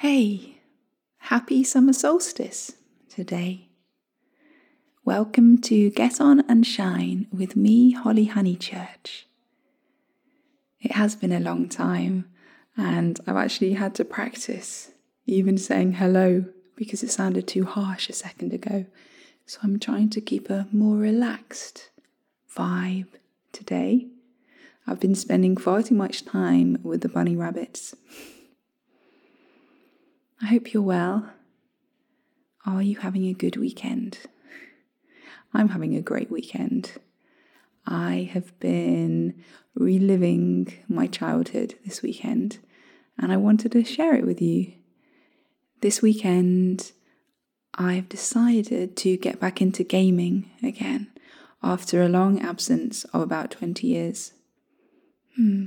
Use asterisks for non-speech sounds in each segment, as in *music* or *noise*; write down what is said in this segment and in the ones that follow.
Hey, happy summer solstice today. Welcome to Get On and Shine with me, Holly Honeychurch. It has been a long time, and I've actually had to practice even saying hello because it sounded too harsh a second ago. So I'm trying to keep a more relaxed vibe today. I've been spending far too much time with the bunny rabbits. I hope you're well. Are you having a good weekend? I'm having a great weekend. I have been reliving my childhood this weekend and I wanted to share it with you. This weekend, I've decided to get back into gaming again after a long absence of about 20 years. Hmm.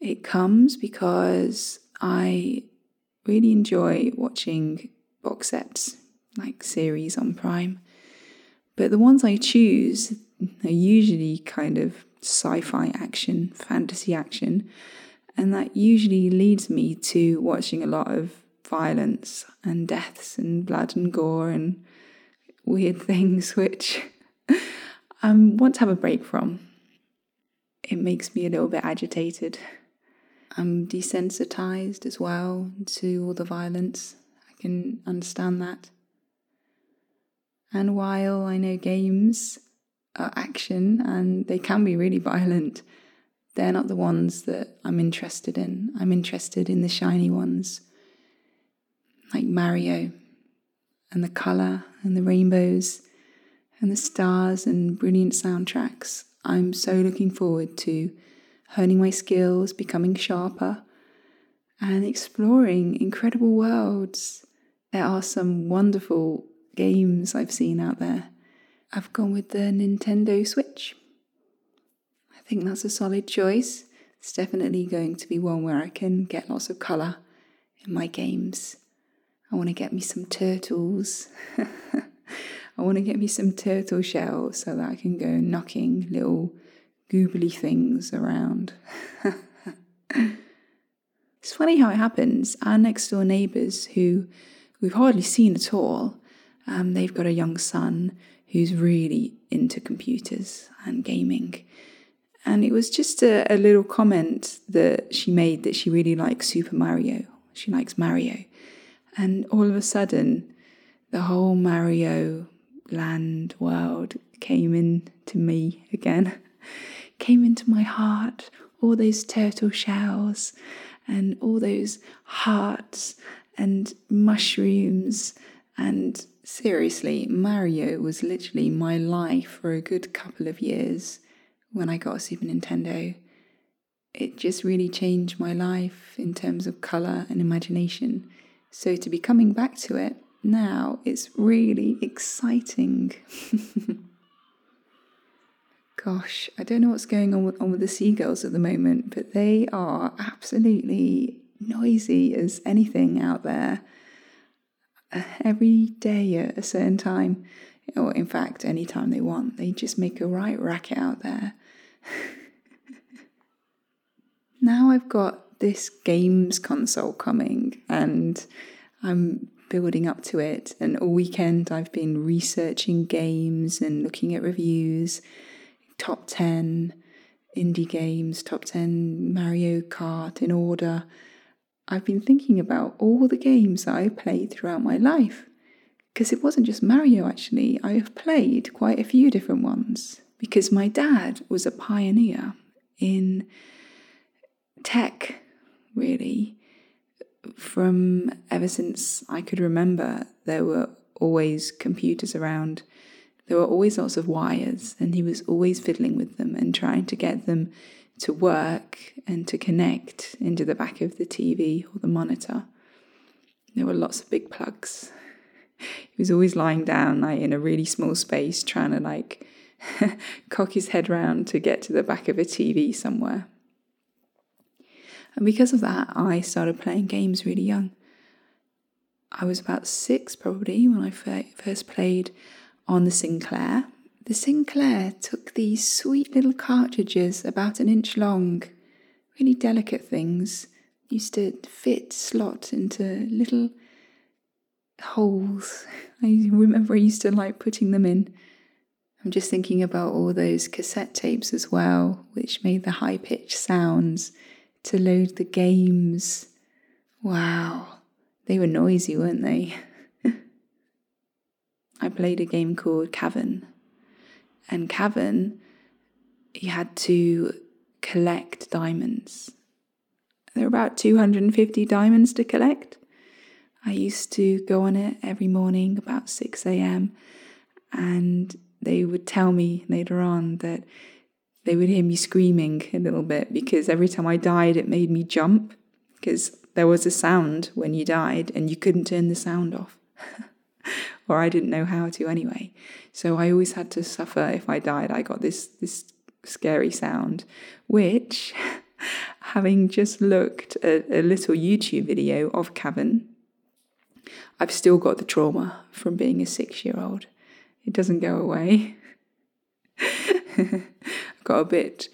It comes because I really enjoy watching box sets, like series on Prime. But the ones I choose are usually kind of sci fi action, fantasy action, and that usually leads me to watching a lot of violence and deaths and blood and gore and weird *laughs* things which I want to have a break from. It makes me a little bit agitated. I'm desensitized as well to all the violence. I can understand that. And while I know games are action and they can be really violent, they're not the ones that I'm interested in. I'm interested in the shiny ones, like Mario, and the colour and the rainbows and the stars and brilliant soundtracks. I'm so looking forward to honing my skills, becoming sharper, and exploring incredible worlds. There are some wonderful games I've seen out there. I've gone with the Nintendo Switch. I think that's a solid choice. It's definitely going to be one where I can get lots of colour in my games. I want to get me some turtles. *laughs* I want to get me some turtle shells so that I can go knocking little goobly things around. *laughs* it's funny how it happens. Our next door neighbours, who we've hardly seen at all, um, they've got a young son who's really into computers and gaming. And it was just a, a little comment that she made that she really likes Super Mario. She likes Mario. And all of a sudden, the whole Mario land world came in to me again *laughs* came into my heart, all those turtle shells and all those hearts and mushrooms. And seriously, Mario was literally my life for a good couple of years when I got a Super Nintendo. It just really changed my life in terms of colour and imagination. So to be coming back to it now, it's really exciting. *laughs* Gosh, I don't know what's going on with, on with the seagulls at the moment, but they are absolutely noisy as anything out there. Uh, every day at a certain time, or in fact, any time they want, they just make a right racket out there. *laughs* now I've got this games console coming, and I'm building up to it. And all weekend, I've been researching games and looking at reviews top 10 indie games, top 10 Mario Kart in order. I've been thinking about all the games that I've played throughout my life. Because it wasn't just Mario, actually, I have played quite a few different ones. Because my dad was a pioneer in tech, really. From ever since I could remember, there were always computers around there were always lots of wires, and he was always fiddling with them and trying to get them to work and to connect into the back of the TV or the monitor. There were lots of big plugs. He was always lying down like in a really small space trying to like *laughs* cock his head round to get to the back of a TV somewhere. And because of that, I started playing games really young. I was about six probably when I first played on the Sinclair. The Sinclair took these sweet little cartridges about an inch long, really delicate things, used to fit slot into little holes. *laughs* I remember I used to like putting them in. I'm just thinking about all those cassette tapes as well, which made the high pitched sounds to load the games. Wow, they were noisy, weren't they? *laughs* I played a game called Cavern. And Cavern, you had to collect diamonds. There are about 250 diamonds to collect. I used to go on it every morning about 6 a.m. and they would tell me later on that they would hear me screaming a little bit because every time I died, it made me jump because there was a sound when you died and you couldn't turn the sound off. *laughs* or I didn't know how to anyway. So I always had to suffer if I died. I got this this scary sound, which *laughs* having just looked at a little YouTube video of Cavern, I've still got the trauma from being a six year old. It doesn't go away. *laughs* I got a bit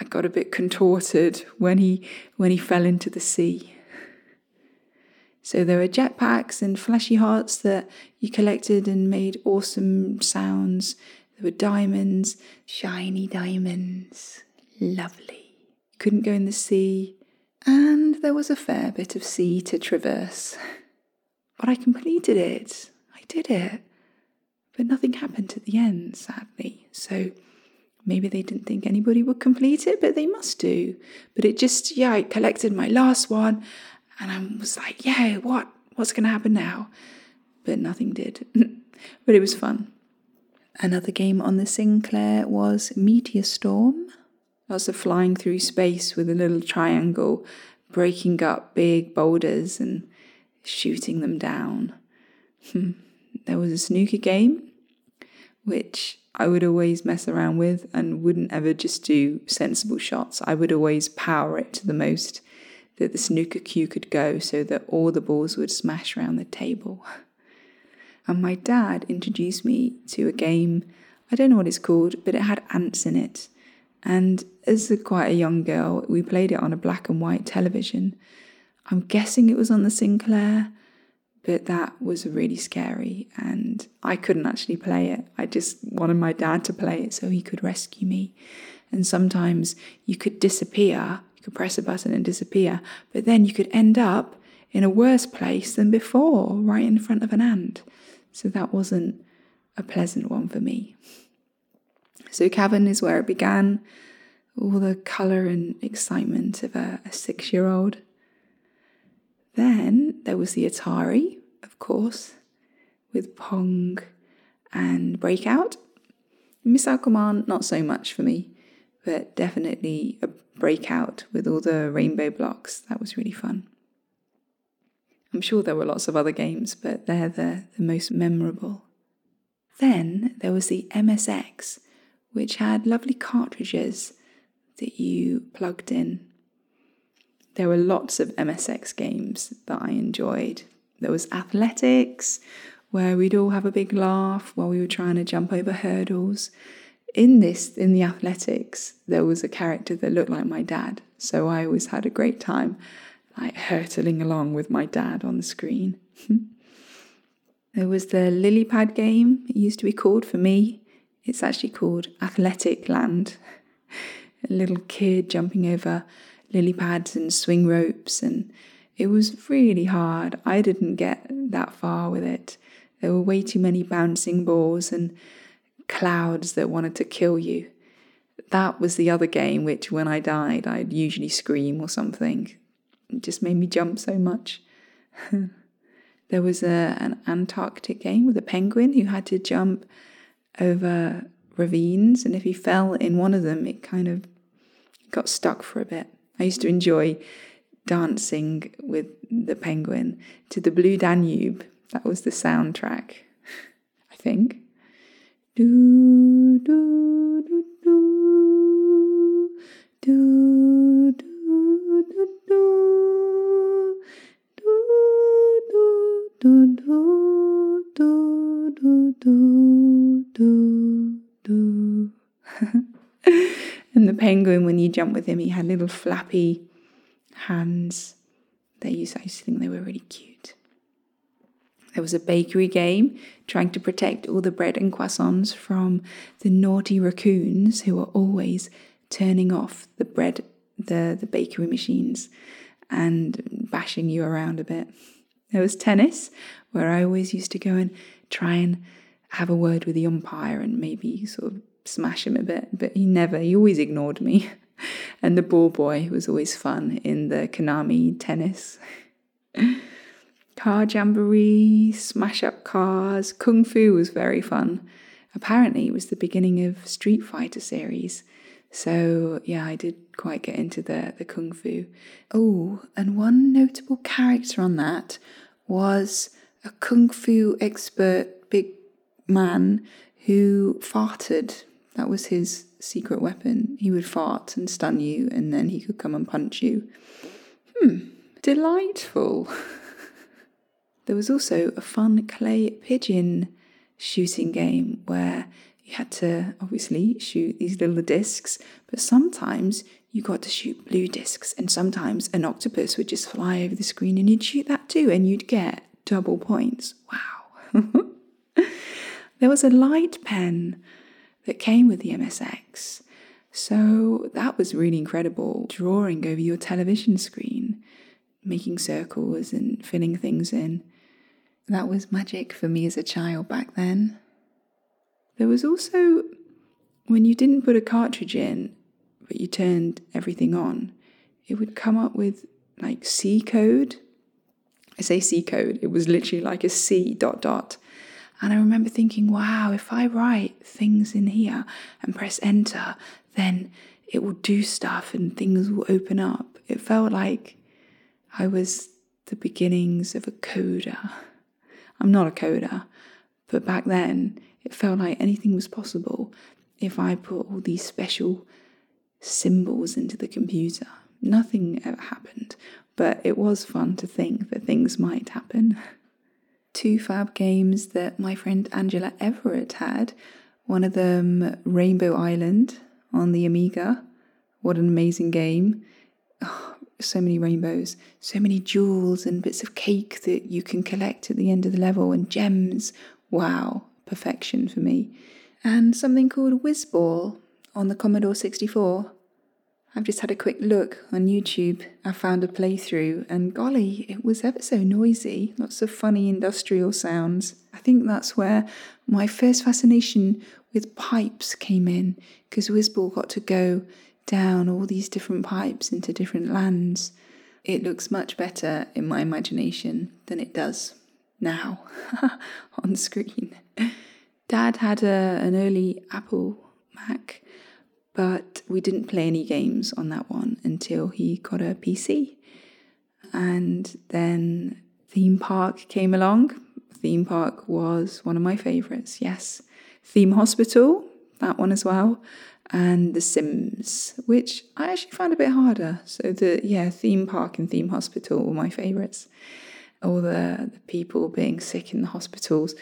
I got a bit contorted when he when he fell into the sea. So there were jetpacks and fleshy hearts that you collected and made awesome sounds. There were diamonds, shiny diamonds, lovely. You couldn't go in the sea, and there was a fair bit of sea to traverse. But I completed it. I did it. But nothing happened at the end, sadly. So maybe they didn't think anybody would complete it, but they must do. But it just, yeah, I collected my last one and I was like, yeah, what? What's going to happen now? But nothing did. *laughs* but it was fun. Another game on the Sinclair was Meteor Storm. Lots of flying through space with a little triangle, breaking up big boulders and shooting them down. Hmm. there was a snooker game, which I would always mess around with and wouldn't ever just do sensible shots. I would always power it to the most that the snooker cue could go so that all the balls would smash around the table. *laughs* And my dad introduced me to a game, I don't know what it's called, but it had ants in it. And as a, quite a young girl, we played it on a black and white television. I'm guessing it was on the Sinclair, but that was really scary and I couldn't actually play it. I just wanted my dad to play it so he could rescue me. And sometimes you could disappear could press a button and disappear, but then you could end up in a worse place than before, right in front of an ant. So that wasn't a pleasant one for me. So, Cavern is where it began, all the colour and excitement of a, a six year old. Then there was the Atari, of course, with Pong and Breakout. Missile Command, not so much for me, but definitely a breakout with all the rainbow blocks. That was really fun. I'm sure there were lots of other games, but they're the, the most memorable. Then there was the MSX, which had lovely cartridges that you plugged in. There were lots of MSX games that I enjoyed. There was athletics, where we'd all have a big laugh while we were trying to jump over hurdles in this, in the athletics, there was a character that looked like my dad. So I always had a great time, like hurtling along with my dad on the screen. *laughs* there was the lily pad game, it used to be called for me. It's actually called Athletic Land. *laughs* a little kid jumping over lily pads and swing ropes, and it was really hard. I didn't get that far with it. There were way too many bouncing balls, and clouds that wanted to kill you. That was the other game, which when I died, I'd usually scream or something. It just made me jump so much. *laughs* there was a, an Antarctic game with a penguin who had to jump over ravines, and if he fell in one of them, it kind of got stuck for a bit. I used to enjoy dancing with the penguin to the Blue Danube. That was the soundtrack, *laughs* I think. Do do do do do do do do do do do do do do do do *laughs* and the penguin when you jump with him he had little flappy hands. They used, I used to think they were really cute. There was a bakery game trying to protect all the bread and croissants from the naughty raccoons who were always turning off the bread, the, the bakery machines and bashing you around a bit. There was tennis, where I always used to go and try and have a word with the umpire and maybe sort of smash him a bit, but he never, he always ignored me. *laughs* and the ball boy was always fun in the Konami tennis. *laughs* Car jamboree, smash up cars, kung fu was very fun. Apparently, it was the beginning of Street Fighter series. So, yeah, I did quite get into the, the kung fu. Oh, and one notable character on that was a kung fu expert big man who farted. That was his secret weapon. He would fart and stun you, and then he could come and punch you. Hmm, delightful. *laughs* there was also a fun clay pigeon shooting game where you had to obviously shoot these little discs, but sometimes you got to shoot blue discs, and sometimes an octopus would just fly over the screen and you'd shoot that too, and you'd get double points. Wow. *laughs* there was a light pen that came with the MSX. So that was really incredible. Drawing over your television screen, making circles and filling things in. That was magic for me as a child back then. There was also when you didn't put a cartridge in, but you turned everything on, it would come up with like C code. I say C code, it was literally like a C dot dot. And I remember thinking, wow, if I write things in here and press enter, then it will do stuff and things will open up. It felt like I was the beginnings of a coder. I'm not a coder, but back then it felt like anything was possible if I put all these special symbols into the computer. Nothing ever happened, but it was fun to think that things might happen. Two fab games that my friend Angela Everett had one of them, Rainbow Island on the Amiga. What an amazing game! Oh, so many rainbows, so many jewels and bits of cake that you can collect at the end of the level, and gems. Wow, perfection for me. And something called Wizball on the Commodore 64. I've just had a quick look on YouTube. I found a playthrough, and golly, it was ever so noisy. Lots of funny industrial sounds. I think that's where my first fascination with pipes came in, because Wizball got to go down all these different pipes into different lands. It looks much better in my imagination than it does now *laughs* on screen. Dad had a, an early Apple Mac, but we didn't play any games on that one until he got a PC. And then Theme Park came along. Theme Park was one of my favourites, yes. Theme Hospital, that one as well. And The Sims, which I actually found a bit harder. So, the yeah, Theme Park and Theme Hospital were my favourites all the, the people being sick in the hospitals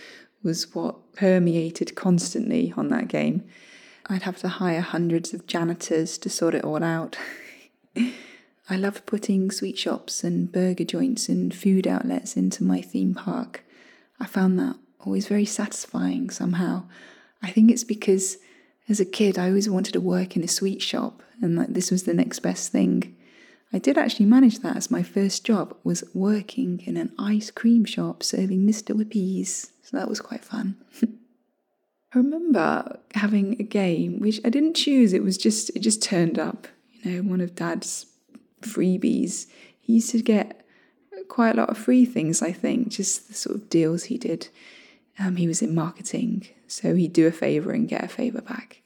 was what permeated constantly on that game. I'd have to hire hundreds of janitors to sort it all out. *laughs* I love putting sweet shops and burger joints and food outlets into my theme park. I found that always very satisfying somehow. I think it's because as a kid I always wanted to work in a sweet shop and like this was the next best thing. I did actually manage that as my first job was working in an ice cream shop serving Mr. Whippies. So that was quite fun. *laughs* I remember having a game which I didn't choose, it was just it just turned up. You know, one of dad's freebies. He used to get quite a lot of free things, I think, just the sort of deals he did. Um, he was in marketing, so he'd do a favour and get a favour back.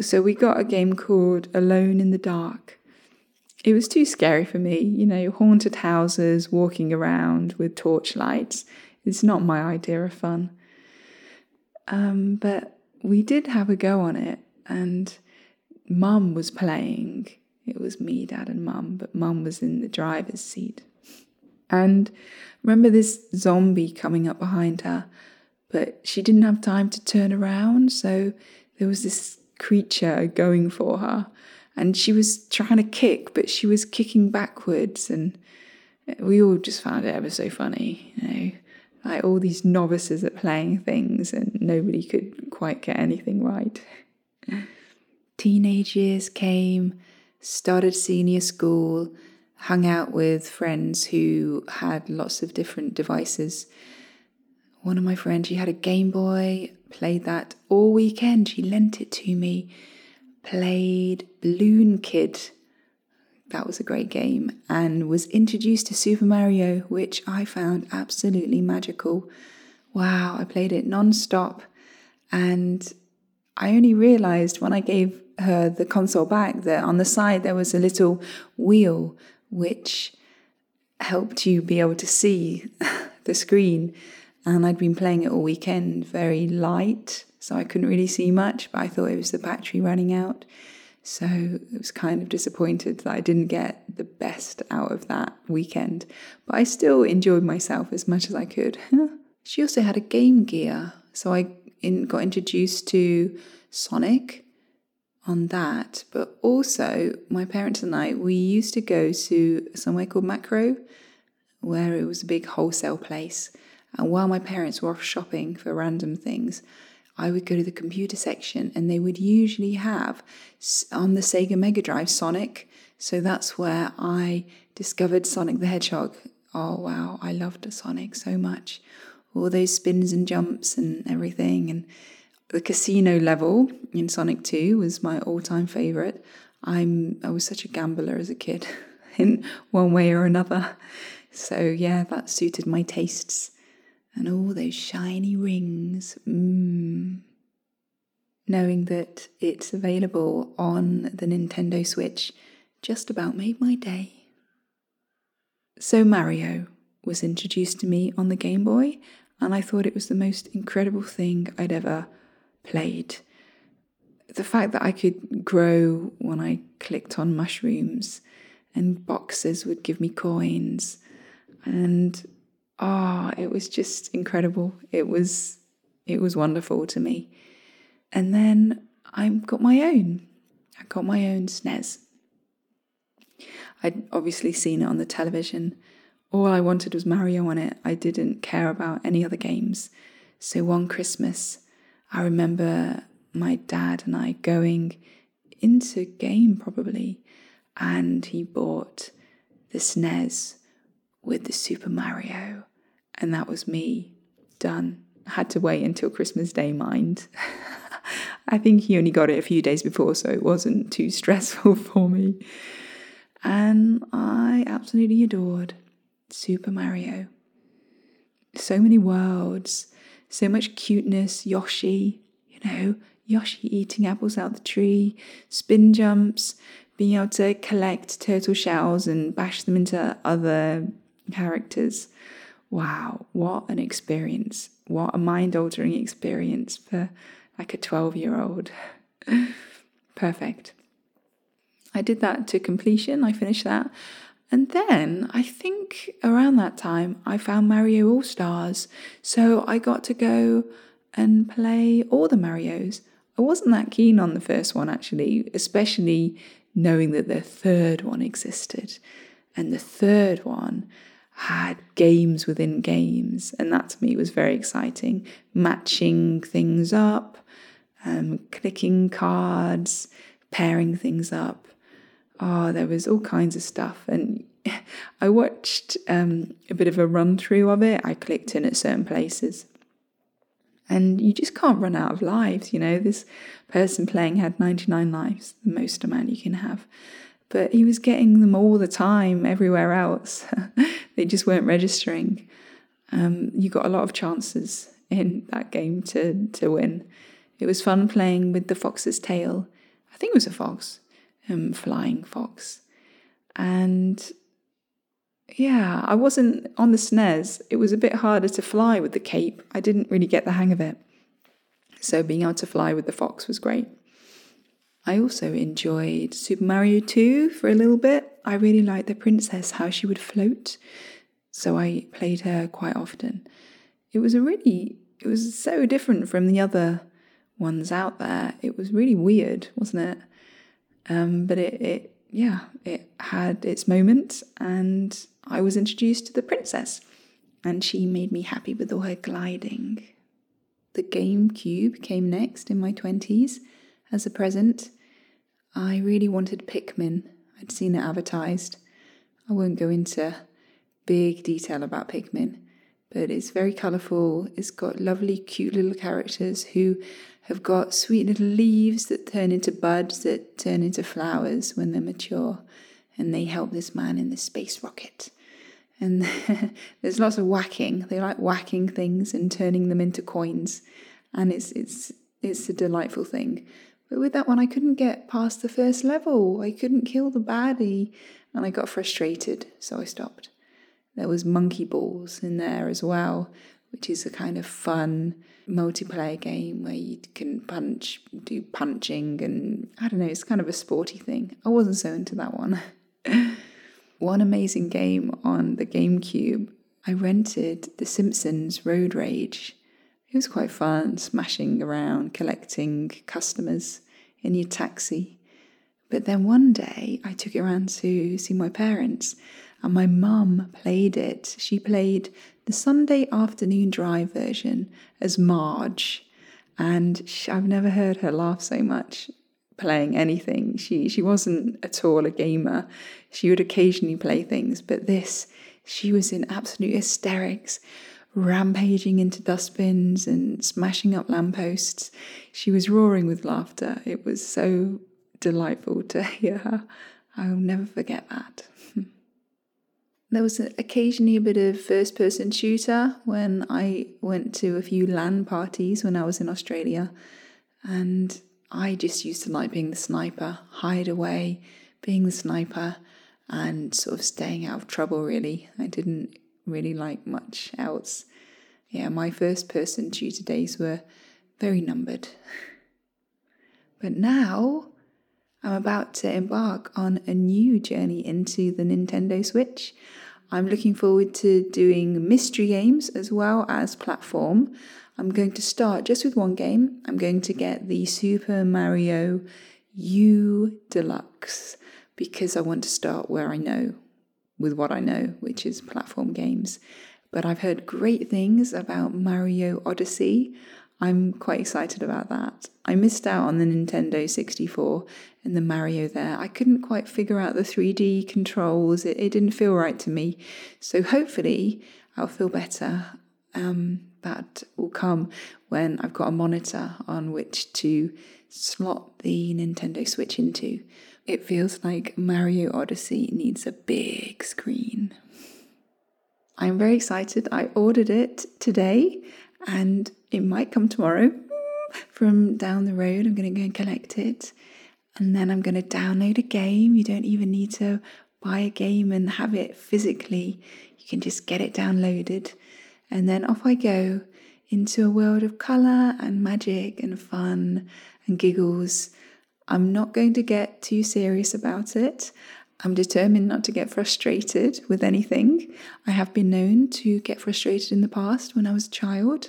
So we got a game called Alone in the Dark it was too scary for me. You know, haunted houses, walking around with torchlights. It's not my idea of fun. Um, but we did have a go on it, and mum was playing. It was me, dad, and mum, but mum was in the driver's seat. And remember this zombie coming up behind her, but she didn't have time to turn around, so there was this creature going for her and she was trying to kick, but she was kicking backwards, and we all just found it ever so funny, you know, like all these novices at playing things, and nobody could quite get anything right. Teenage years came, started senior school, hung out with friends who had lots of different devices. One of my friends, she had a Game Boy, played that all weekend. She lent it to me. Played Balloon Kid. That was a great game. And was introduced to Super Mario, which I found absolutely magical. Wow, I played it non stop. And I only realized when I gave her the console back that on the side there was a little wheel which helped you be able to see *laughs* the screen. And I'd been playing it all weekend, very light, so I couldn't really see much, but I thought it was the battery running out. So I was kind of disappointed that I didn't get the best out of that weekend, but I still enjoyed myself as much as I could. *laughs* she also had a Game Gear, so I in, got introduced to Sonic on that, but also my parents and I, we used to go to somewhere called Makro, where it was a big wholesale place. And while my parents were off shopping for random things, I would go to the computer section and they would usually have on the Sega Mega Drive Sonic. So that's where I discovered Sonic the Hedgehog. Oh wow, I loved Sonic so much. All those spins and jumps and everything and the casino level in Sonic 2 was my all-time favorite. I'm I was such a gambler as a kid *laughs* in one way or another. So yeah, that suited my tastes. And all those shiny rings. Mmm. Knowing that it's available on the Nintendo Switch just about made my day. So Mario was introduced to me on the Game Boy, and I thought it was the most incredible thing I'd ever played. The fact that I could grow when I clicked on mushrooms and boxes would give me coins and oh, it was just incredible. It was it was wonderful to me. And then I got my own. I got my own SNES I'd obviously seen it on the television. All I wanted was Mario on it. I didn't care about any other games. So one Christmas I remember my dad and I going into game probably, and he bought the SNES with the Super Mario, and that was me done. had to wait until Christmas Day, mind. *laughs* I think he only got it a few days before, so it wasn't too *laughs* stressful for me. And I absolutely adored Super Mario. So many worlds, so much cuteness, Yoshi, you know, Yoshi eating apples out the tree, spin jumps, being able to collect turtle shells and bash them into other characters. Wow, what an experience. What a mind altering experience for like a 12 year old. *laughs* Perfect. I did that to completion. I finished that. And then I think around that time I found Mario All Stars. So I got to go and play all the Marios. I wasn't that keen on the first one actually, especially knowing that the third one existed. And the third one had games within games. And that to me was very exciting. Matching things up, um, clicking cards, pairing things up oh, there was all kinds of stuff. And *laughs* I watched um, a bit of a run through of it. I clicked in at certain places. And you just can't run out of lives. You know, this person playing had 99 lives, the most amount you can have. But he was getting them all the time everywhere else. *laughs* they just weren't registering. Um, you got a lot of chances in that game to, to win. It was fun playing with the fox's tail. I think it was a fox um, flying fox. And yeah, I wasn't on the SNES. It was a bit harder to fly with the cape. I didn't really get the hang of it. So being able to fly with the fox was great. I also enjoyed Super Mario 2 for a little bit. I really liked the princess, how she would float. So I played her quite often. It was a really, it was so different from the other ones out there. It was really weird, wasn't it? Um, but it, it, yeah, it had its moments, and I was introduced to the princess, and she made me happy with all her gliding. The GameCube came next in my 20s as a present. I really wanted Pikmin. I'd seen it advertised. I won't go into big detail about Pikmin, but it's very colourful. It's got lovely, cute little characters who have got sweet little leaves that turn into buds that turn into flowers when they're mature, and they help this man in the space rocket. And *laughs* there's lots of whacking. They like whacking things and turning them into coins, and it's it's it's a delightful thing. But with that one, I couldn't get past the first level. I couldn't kill the baddie, and I got frustrated, so I stopped. There was monkey balls in there as well, which is a kind of fun multiplayer game where you can punch, do punching, and I don't know, it's kind of a sporty thing. I wasn't so into that one. *laughs* one amazing game on the GameCube, I rented The Simpsons Road Rage. It was quite fun, smashing around, collecting customers in your taxi. But then one day I took it around to see my parents, and my mum played it. She played the Sunday afternoon drive version as Marge, and she, I've never heard her laugh so much playing anything. She she wasn't at all a gamer. She would occasionally play things, but this she was in absolute hysterics, rampaging into dustbins and smashing up lampposts. She was roaring with laughter. It was so delightful to *laughs* hear her. I'll never forget that. *laughs* There was occasionally a bit of first person shooter when I went to a few LAN parties when I was in Australia. And I just used to like being the sniper, hide away, being the sniper, and sort of staying out of trouble, really. I didn't really like much else. Yeah, my first person tutor days were very numbered. *laughs* But now I'm about to embark on a new journey into the Nintendo Switch. I'm looking forward to doing mystery games as well as platform. I'm going to start just with one game. I'm going to get the Super Mario U Deluxe because I want to start where I know, with what I know, which is platform games. But I've heard great things about Mario Odyssey. I'm quite excited about that. I missed out on the Nintendo 64 and the Mario there. I couldn't quite figure out the 3D controls, it, it didn't feel right to me. So hopefully, I'll feel better. Um, that will come when I've got a monitor on which to slot the Nintendo Switch into. It feels like Mario Odyssey needs a big screen. I'm very excited. I ordered it today and it might come tomorrow mm, from down the road. I'm going to go and collect it. And then I'm going to download a game. You don't even need to buy a game and have it physically, you can just get it downloaded. And then off I go into a world of colour and magic and fun and giggles. I'm not going to get too serious about it. I'm determined not to get frustrated with anything. I have been known to get frustrated in the past when I was a child,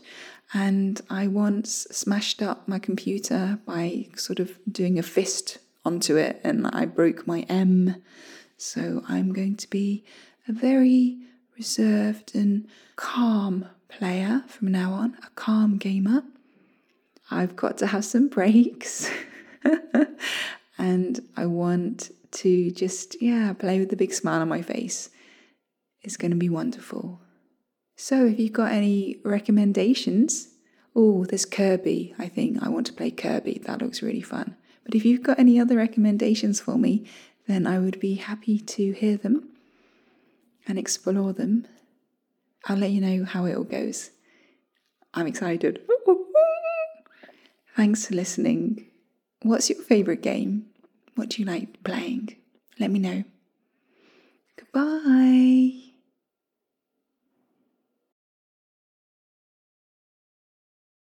and I once smashed up my computer by sort of doing a fist onto it, and I broke my M. So I'm going to be a very reserved and calm player from now on, a calm gamer. I've got to have some breaks. *laughs* *laughs* and I want to just, yeah, play with the big smile on my face. It's going to be wonderful. So, if you've got any recommendations, oh, there's Kirby. I think I want to play Kirby. That looks really fun. But if you've got any other recommendations for me, then I would be happy to hear them and explore them. I'll let you know how it all goes. I'm excited. *laughs* Thanks for listening. What's your favourite game? What do you like playing? Let me know. Goodbye.